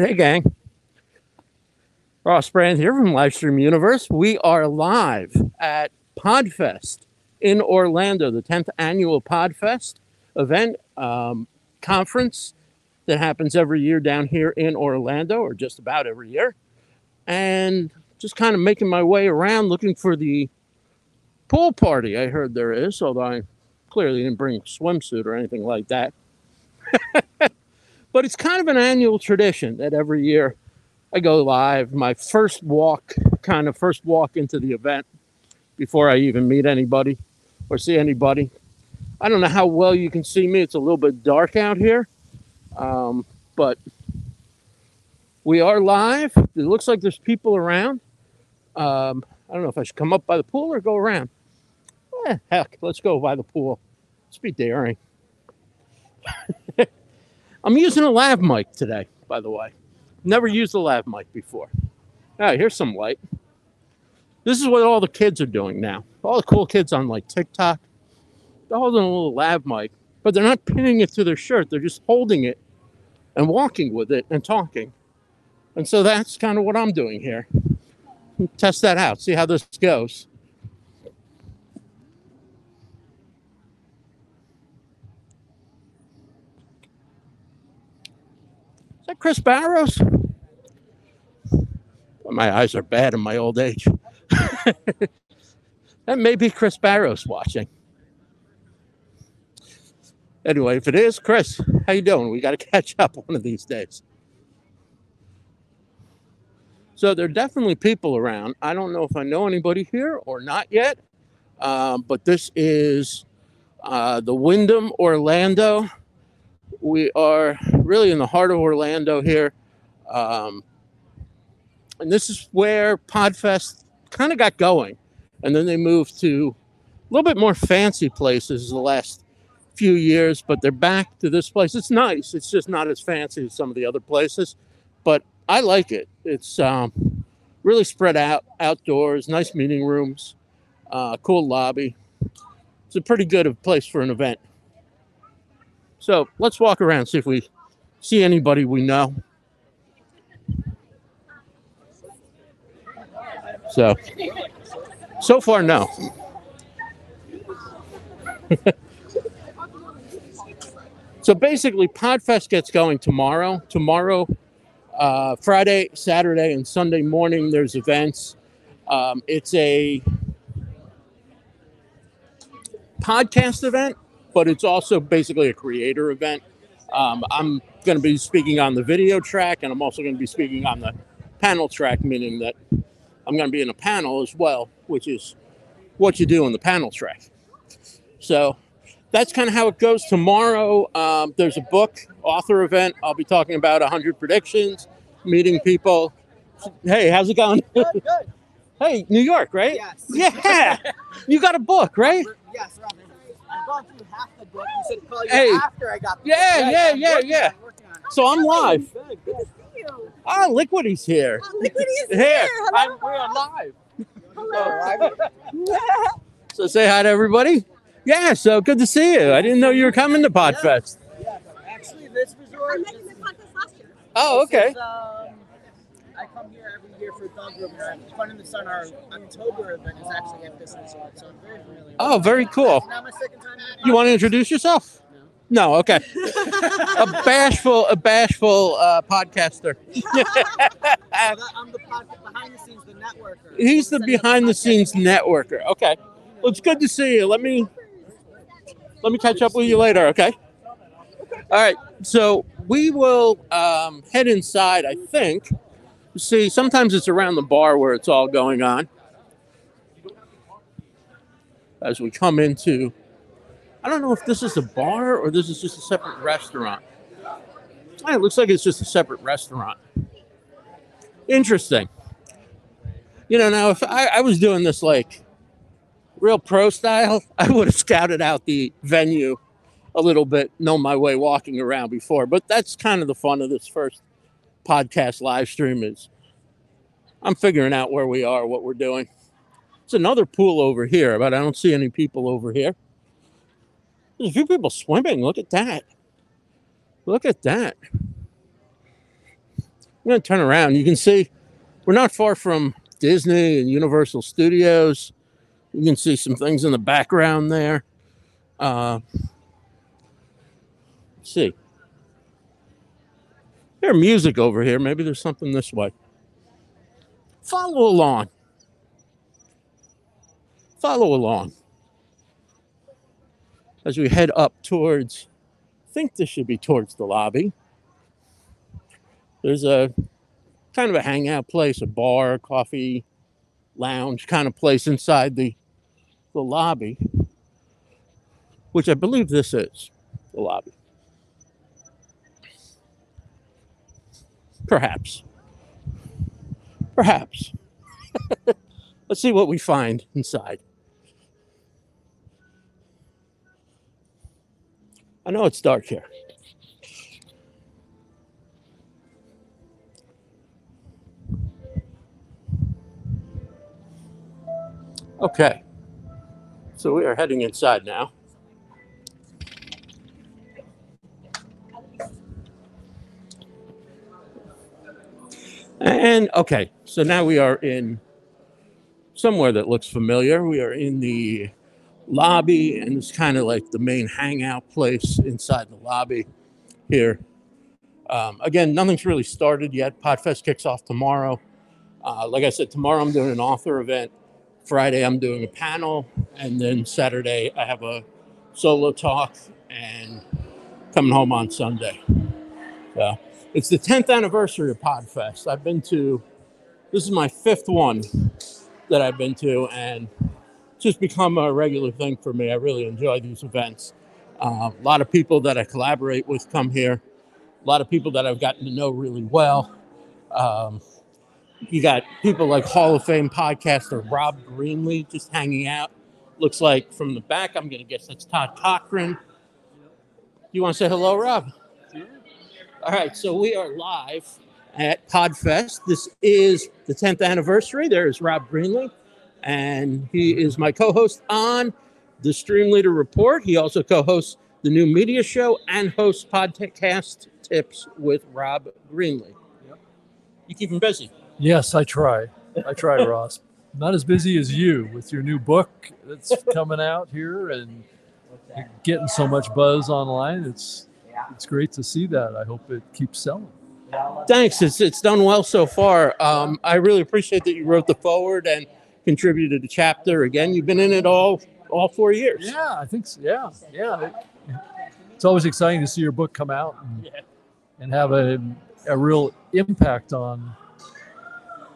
right, hey gang. Ross Brand here from Livestream Universe. We are live at Podfest in Orlando, the 10th annual Podfest event um, conference that happens every year down here in Orlando, or just about every year. And just kind of making my way around looking for the pool party I heard there is, although I clearly didn't bring a swimsuit or anything like that. but it's kind of an annual tradition that every year I go live. My first walk, kind of first walk into the event before I even meet anybody or see anybody. I don't know how well you can see me. It's a little bit dark out here, um, but we are live. It looks like there's people around. Um, I don't know if I should come up by the pool or go around. Eh, heck, let's go by the pool. Let's be daring. I'm using a lav mic today, by the way. Never used a lav mic before. Ah, here's some light. This is what all the kids are doing now. All the cool kids on like TikTok, they're holding a little lav mic, but they're not pinning it to their shirt. They're just holding it and walking with it and talking. And so that's kind of what I'm doing here. Test that out, see how this goes. That Chris Barrows? My eyes are bad in my old age. that may be Chris Barrows watching. Anyway, if it is, Chris, how you doing? We got to catch up one of these days. So there are definitely people around. I don't know if I know anybody here or not yet, um, but this is uh, the Wyndham Orlando we are really in the heart of Orlando here. Um, and this is where Podfest kind of got going. And then they moved to a little bit more fancy places the last few years, but they're back to this place. It's nice. It's just not as fancy as some of the other places, but I like it. It's um, really spread out outdoors, nice meeting rooms, uh, cool lobby. It's a pretty good place for an event. So let's walk around, see if we see anybody we know. So, so far, no. so basically, Podfest gets going tomorrow. Tomorrow, uh, Friday, Saturday, and Sunday morning, there's events. Um, it's a podcast event but it's also basically a creator event. Um, I'm going to be speaking on the video track, and I'm also going to be speaking on the panel track, meaning that I'm going to be in a panel as well, which is what you do on the panel track. So that's kind of how it goes. Tomorrow, um, there's a book author event. I'll be talking about 100 predictions, meeting people. Hey, how's it going? Good, good. hey, New York, right? Yes. Yeah. you got a book, right? Yes, Robin. I've gone through half book. You said call you Hey. after I got the Yeah, book. yeah, I'm yeah, working yeah. on it, working on it. So I'm live. Good, good. Ah, Liquidy's here. Oh, Liquid is Here. here. I'm, Hello. we're live. Hello. So say hi to everybody. Yeah, so good to see you. I didn't know you were coming to Podfest. Yeah, actually, this resort. I resort. met him in podcast last year. Oh, this okay. is, um, I come here for Dog Room. Fun in the Sun, our October event is actually at this resort, so I'm very familiar. Oh, very cool. Not my second time. You want to introduce yourself? No, okay. A bashful, a bashful uh, podcaster. I'm the pod, behind the scenes, the networker. He's the behind the scenes networker. Okay. Well, it's good to see you. Let me let me catch up with you later, okay? All right. So we will um, head inside, I think. See, sometimes it's around the bar where it's all going on. As we come into, I don't know if this is a bar or this is just a separate restaurant. Ah, It looks like it's just a separate restaurant. Interesting. You know, now if I, I was doing this like real pro style, I would have scouted out the venue a little bit, know my way walking around before. But that's kind of the fun of this first podcast live stream is I'm figuring out where we are, what we're doing. It's another pool over here, but I don't see any people over here. There's a few people swimming. Look at that. Look at that. I'm going to turn around. You can see we're not far from Disney and Universal Studios. You can see some things in the background there. Uh, see. Music over here. Maybe there's something this way. Follow along. Follow along as we head up towards, I think this should be towards the lobby. There's a kind of a hangout place, a bar, coffee, lounge kind of place inside the, the lobby, which I believe this is the lobby. Perhaps. Perhaps. Let's see what we find inside. I know it's dark here. Okay. So we are heading inside now. And okay, so now we are in somewhere that looks familiar. We are in the lobby, and it's kind of like the main hangout place inside the lobby here. Um, again, nothing's really started yet. Podfest kicks off tomorrow. Uh, like I said, tomorrow I'm doing an author event. Friday I'm doing a panel, and then Saturday I have a solo talk, and coming home on Sunday. So it's the 10th anniversary of Podfest. I've been to this is my fifth one that I've been to, and it's just become a regular thing for me. I really enjoy these events. Uh, a lot of people that I collaborate with come here. A lot of people that I've gotten to know really well. Um, you got people like Hall of Fame podcaster Rob Greenlee just hanging out. Looks like from the back, I'm going to guess that's Todd Cochran. You want to say hello, Rob? All right, so we are live at Podfest. This is the 10th anniversary. There's Rob Greenlee, and he is my co host on the Stream Leader Report. He also co hosts the new media show and hosts podcast tips with Rob Greenlee. You keep him busy. Yes, I try. I try, Ross. Not as busy as you with your new book that's coming out here and getting so much buzz online. It's it's great to see that. I hope it keeps selling. Thanks. It's it's done well so far. Um, I really appreciate that you wrote the foreword and contributed a chapter. Again, you've been in it all all four years. Yeah, I think so. Yeah, yeah. It- it's always exciting to see your book come out and, Yeah. and have a, a real impact on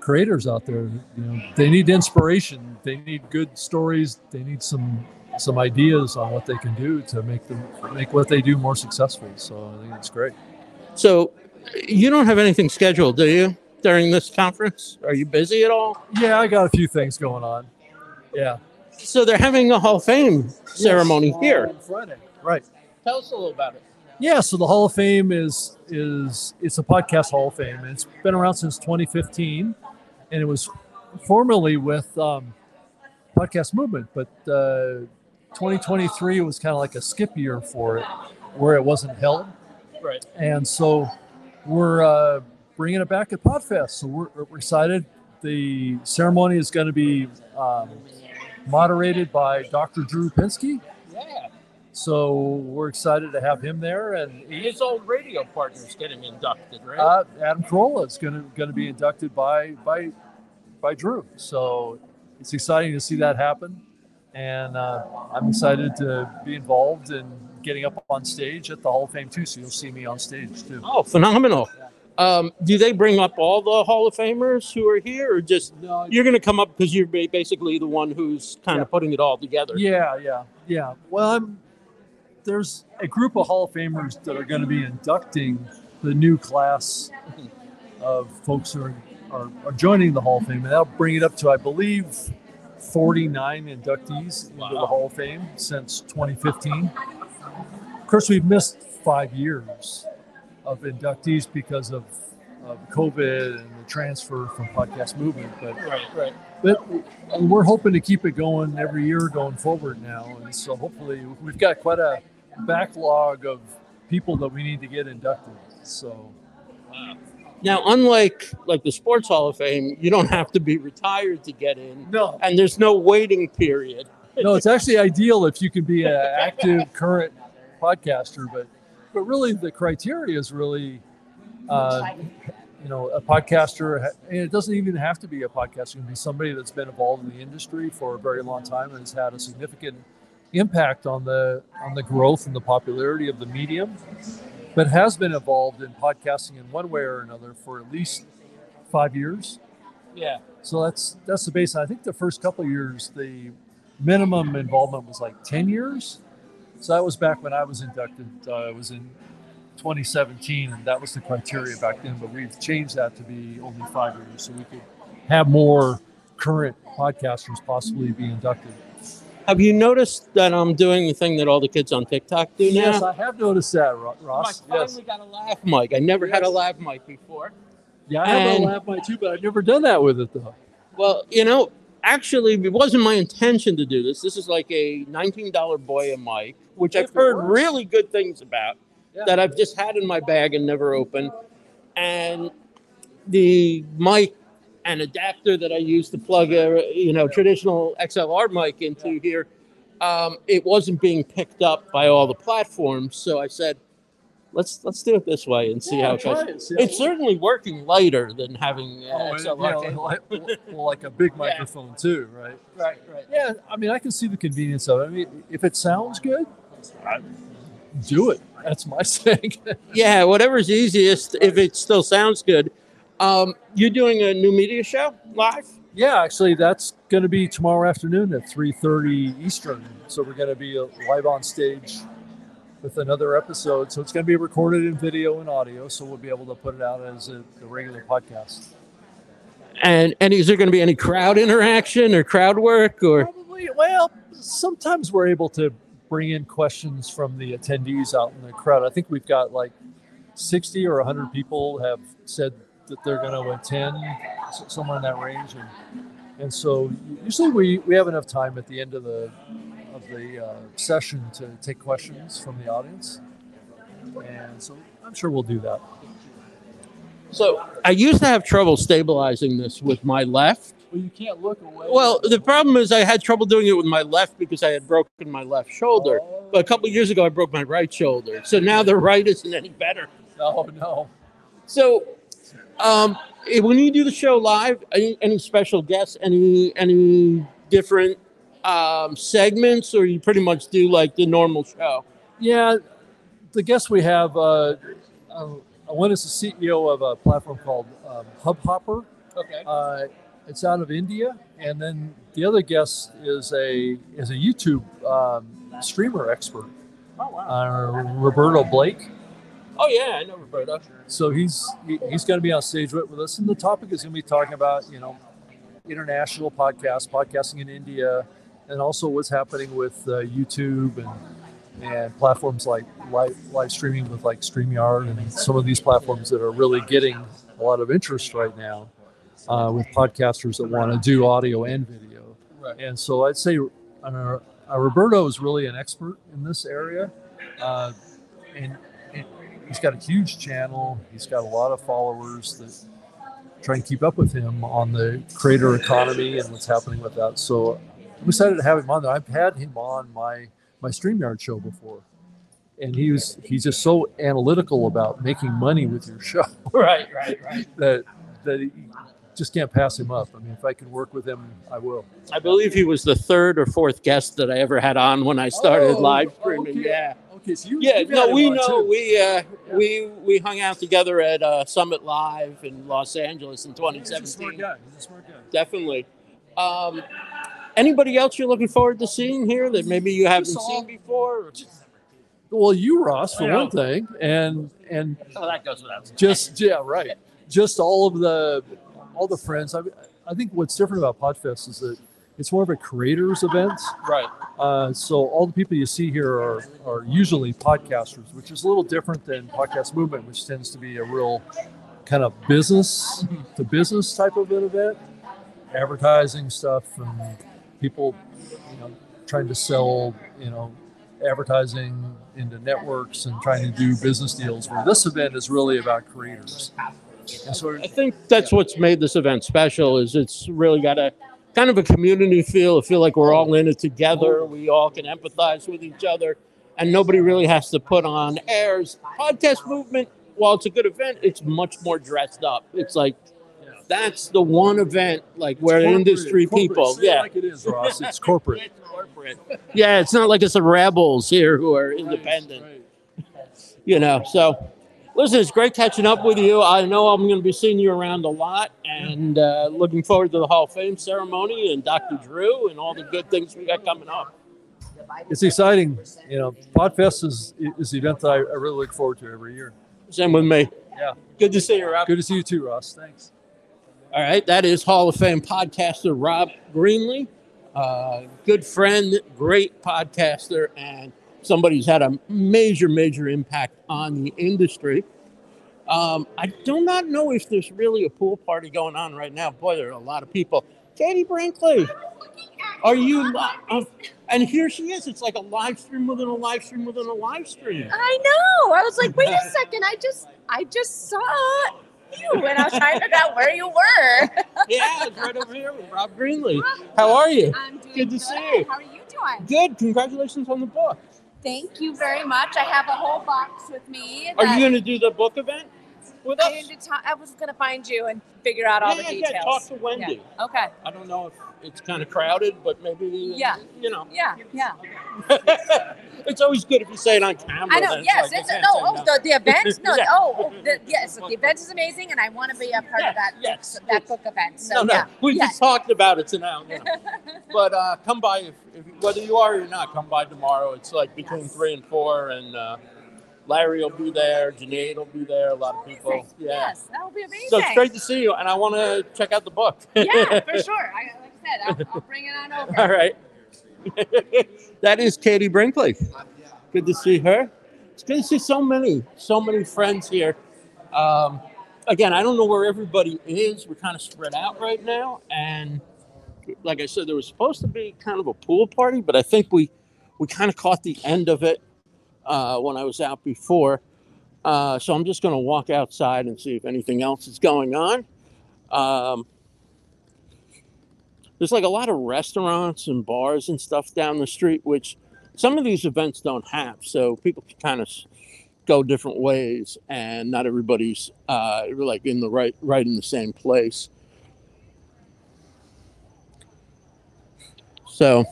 creators out there. You know, they need inspiration. They need good stories. They need some some ideas on what they can do to make them make what they do more successful. So I think it's great. So you don't have anything scheduled, do you, during this conference? Are you busy at all? Yeah, I got a few things going on. Yeah. So they're having a Hall of Fame ceremony here. On Friday. Right. Tell us a little about it. Yeah, so the Hall of Fame is is it's a podcast Hall of Fame, it's been around since 2015, and it was formerly with um, Podcast Movement, but uh, 2023 was kind of like a skip year for it, where it wasn't held, Right. and so we're uh, bringing it back at Podfest. So we're, we're excited. The ceremony is going to be um, moderated by Dr. Drew Pinsky. Yeah. So we're excited to have him there, and His old radio partner's getting inducted, right? uh, Adam Carolla is going to going to be inducted by by by Drew. So it's exciting to see that happen, and uh, I'm excited to be involved in getting up on stage at the Hall of Fame too. So you'll see me on stage too. oh, phenomenal. Um, do they bring up all the Hall of Famers who are here, or just No, you're going to come up because you're basically the one who's kind of putting it all together? yeah, yeah, yeah. Well, I'm, there's a group of Hall of Famers that are going to be inducting the new class of folks who are, are, are joining the Hall of Fame, and that'll bring it up to, I believe, 49 inductees into the Hall of Fame since 2015. Of course, we've missed five years of inductees because of, of COVID and the transfer from Podcast Movement, but Right, right. but we're hoping to keep it going every year going forward now, and so hopefully we've got quite a backlog of people that we need to get inducted. So Now, unlike like the Sports Hall of Fame, you don't have to be retired to get in, No, and there's no waiting period. no, it's actually ideal if you can be an active current podcaster, but but really the criteria is really, uh, you know, a podcaster, and it doesn't even have to be a podcaster. It can be somebody that's been involved in the industry for a very long time and has had a significant impact on the on the growth and the popularity of the medium, but has been involved in podcasting in one way or another for at least five years. Yeah. So that's that's the base. I think the first couple of years, the minimum involvement was like ten years. So that was back when I was inducted. Uh, it was in 2017, and that was the criteria back then. But we've changed that to be only five years, so we could have more current podcasters possibly be inducted. Have you noticed that I'm doing the thing that all the kids on TikTok do now? Yes, I have noticed that, oh, Ross. I finally Yes. got a lav mic. I never had a Yes. lav mic before. Yeah, I have And- a lav mic too, but I've never done that with it though. Well, you know, actually, it wasn't my intention to do this. This is like a $19 Boya mic, which I've heard really good things about Yeah. that I've just had in my bag and never opened. And the mic and adapter that I use to plug a you know traditional XLR mic into here, um, it wasn't being picked up by all the platforms. So I said, let's let's do it this way and see Yeah, how it goes. it, It's it certainly working lighter than having uh, Oh, XLR. yeah, like, like a big microphone too, right? right, right. Yeah, I mean, I can see the convenience of it. I mean, if it sounds good, I, do it. That's my thing. Yeah, whatever's easiest. If it still sounds good. Um, you're doing a new media show live. yeah, actually, that's going to be tomorrow afternoon at three thirty Eastern. So we're going to be uh, live on stage with another episode. So it's going to be recorded in video and audio. So we'll be able to put it out as a, a regular podcast. And and is there going to be any crowd interaction or crowd work or? Probably. Well, sometimes we're able to bring in questions from the attendees out in the crowd. I think we've got like 60 or 100 people have said that they're going to attend somewhere in that range, and and so usually we we have enough time at the end of the of the uh, session to take questions from the audience, and so I'm sure we'll do that. So I used to have trouble stabilizing this with my left. Well, you can't look away. Well, the problem is I had trouble doing it with my left because I had broken my left shoulder. Oh. But a couple of years ago, I broke my right shoulder. So now the right isn't any better. no, no. So, um, eh, when you do the show live, any, any special guests, any any different um, segments, or you pretty much do like the normal show? Yeah, the guests we have, uh, uh, one is the CEO of a platform called um, Hubhopper. Okay. Uh, it's out of India, and then the other guest is a is a YouTube um, streamer expert, Oh wow. uh, Roberto Blake. Oh yeah, I know Roberto. So he's he, he's going to be on stage with, with us, and the topic is going to be talking about you know international podcasts, podcasting in India, and also what's happening with uh, YouTube and and platforms like live live streaming with like Streamyard and some of these platforms that are really getting a lot of interest right now uh, with podcasters that want to do audio and video. Right. And so I'd say uh, uh, Roberto is really an expert in this area, uh, and he's got a huge channel. He's got a lot of followers that try and keep up with him on the creator economy and what's happening with that. So I'm excited to have him on there. I've had him on my my Streamyard show before, and he was he's just so analytical about making money with your show Right, right, right. that that you just can't pass him up. I mean, if I can work with him, I will. I believe he was the third or fourth guest that I ever had on when I started Oh, live streaming. okay. Yeah. Okay, so you Yeah, you've no, we know too. we uh, we we hung out together at uh, Summit Live in Los Angeles in He's a smart 2017. guy. He's a smart guy. Definitely. Um, anybody else you're looking forward to seeing here that maybe you haven't Just seen before? Well, you, Ross, for one thing, and and Oh, that goes without saying. just yeah, right. Just all of the all the friends. I, I think what's different about Podfest is that it's more of a creators event. right. Uh, so all the people you see here are are usually podcasters, which is a little different than podcast movement, which tends to be a real kind of business to business type of an event, advertising stuff, and people, you know, trying to sell, you know, advertising into networks and trying to do business deals. Where this event is really about creators, And so I think that's what's made this event special. Is it's really got a kind of a community feel. I feel like we're all oh. in it together. Oh. We all can empathize with each other, and nobody really has to put on airs. Podcast movement, while it's a good event, it's much more dressed up. It's like that's the one event like where industry corporate. people, Say yeah. like it is, Ross. It's corporate. It's corporate. Yeah, it's not like it's the rebels here who are independent you know. So, listen, it's great catching up with you. I know I'm going to be seeing you around a lot, and uh, looking forward to the Hall of Fame ceremony and Dr. Drew and all the good things we got coming up. It's exciting. You know, Podfest is is the event that I, I really look forward to every year. Same with me. Yeah. Good to see you, Rob. Good to see you too, Ross. Thanks. All right, that is Hall of Fame podcaster Rob Greenlee, uh, good friend, great podcaster, and somebody who's had a major, major impact on the industry. Um, I do not know if there's really a pool party going on right now. Boy, there are a lot of people. Katie Brinkley, are you? Li- uh, and here she is. It's like a live stream within a live stream within a live stream. I know. I was like, wait a second. I just, I just saw you, and I was trying to figure out where you were. Yeah, it's right over here with Rob Greenlee. How are you? I'm doing Good to see you. How are you doing? Good. Congratulations on the book. Thank you very much. I have a whole box with me. Are you going to do the book event with us? I, had to ta- I was gonna find you and figure out all yeah, the yeah, details. talk to Wendy. Yeah. Okay. I don't know if it's kind of crowded, but maybe Yeah. you know. Yeah. Yeah. it's always good if you say it on camera. I know. then Yes. like, It's no. can't Oh, the, the event. No. Yeah. Oh, oh, the, yes. The event is amazing, and I want to be a part Yeah, of that. yes, That yes. book event. So no, no. yeah. We yeah. just talked about it tonight. You know. but uh, come by if, if whether you are or not. Come by tomorrow. It's like between Yes. three and four, and uh, Larry will be there. Janae will be there. A lot of people. Amazing. Yeah. Yes, that will be amazing. So it's great to see you, and I want to check out the book. yeah, for sure. I, like I said, I'll, I'll bring it on over. All right. that is Katie Brinkley. Good to see her. It's good to see so many, so many friends here. Um, again, I don't know where everybody is. We're kind of spread out right now, and like I said, there was supposed to be kind of a pool party, but I think we we kind of caught the end of it uh, when I was out before. Uh, so I'm just going to walk outside and see if anything else is going on. Um, there's like a lot of restaurants and bars and stuff down the street, which some of these events don't have. So people can kind of go different ways, and not everybody's uh, like in the right right in the same place. So,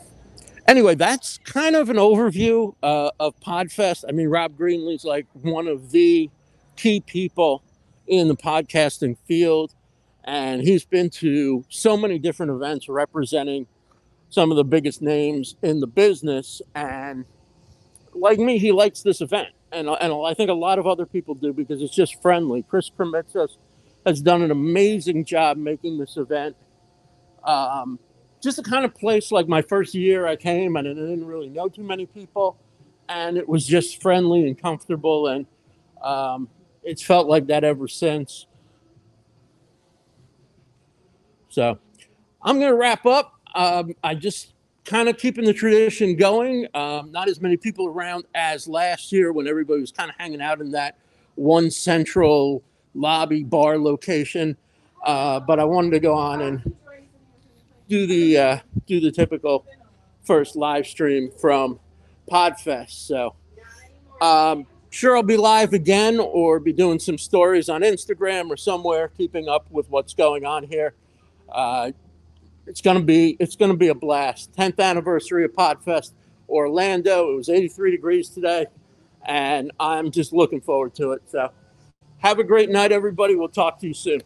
anyway, that's kind of an overview uh, of Podfest. I mean, Rob Greenlee's like one of the key people in the podcasting field and he's been to so many different events representing some of the biggest names in the business and like me he likes this event and, and i think a lot of other people do because it's just friendly chris Krimitsos has done an amazing job making this event um, just the kind of place like my first year i came and i didn't really know too many people and it was just friendly and comfortable and um, it's felt like that ever since so I'm going to wrap up. Um, I just kind of keeping the tradition going. Um, not as many people around as last year when everybody was kind of hanging out in that one central lobby bar location. Uh, but I wanted to go on and do the uh, do the typical first live stream from Podfest. So um, sure I'll be live again or be doing some stories on Instagram or somewhere, keeping up with what's going on here. Uh, it's gonna be it's gonna be a blast. 10th anniversary of Podfest Orlando. It was 83 degrees today, and I'm just looking forward to it. So, have a great night, everybody. We'll talk to you soon.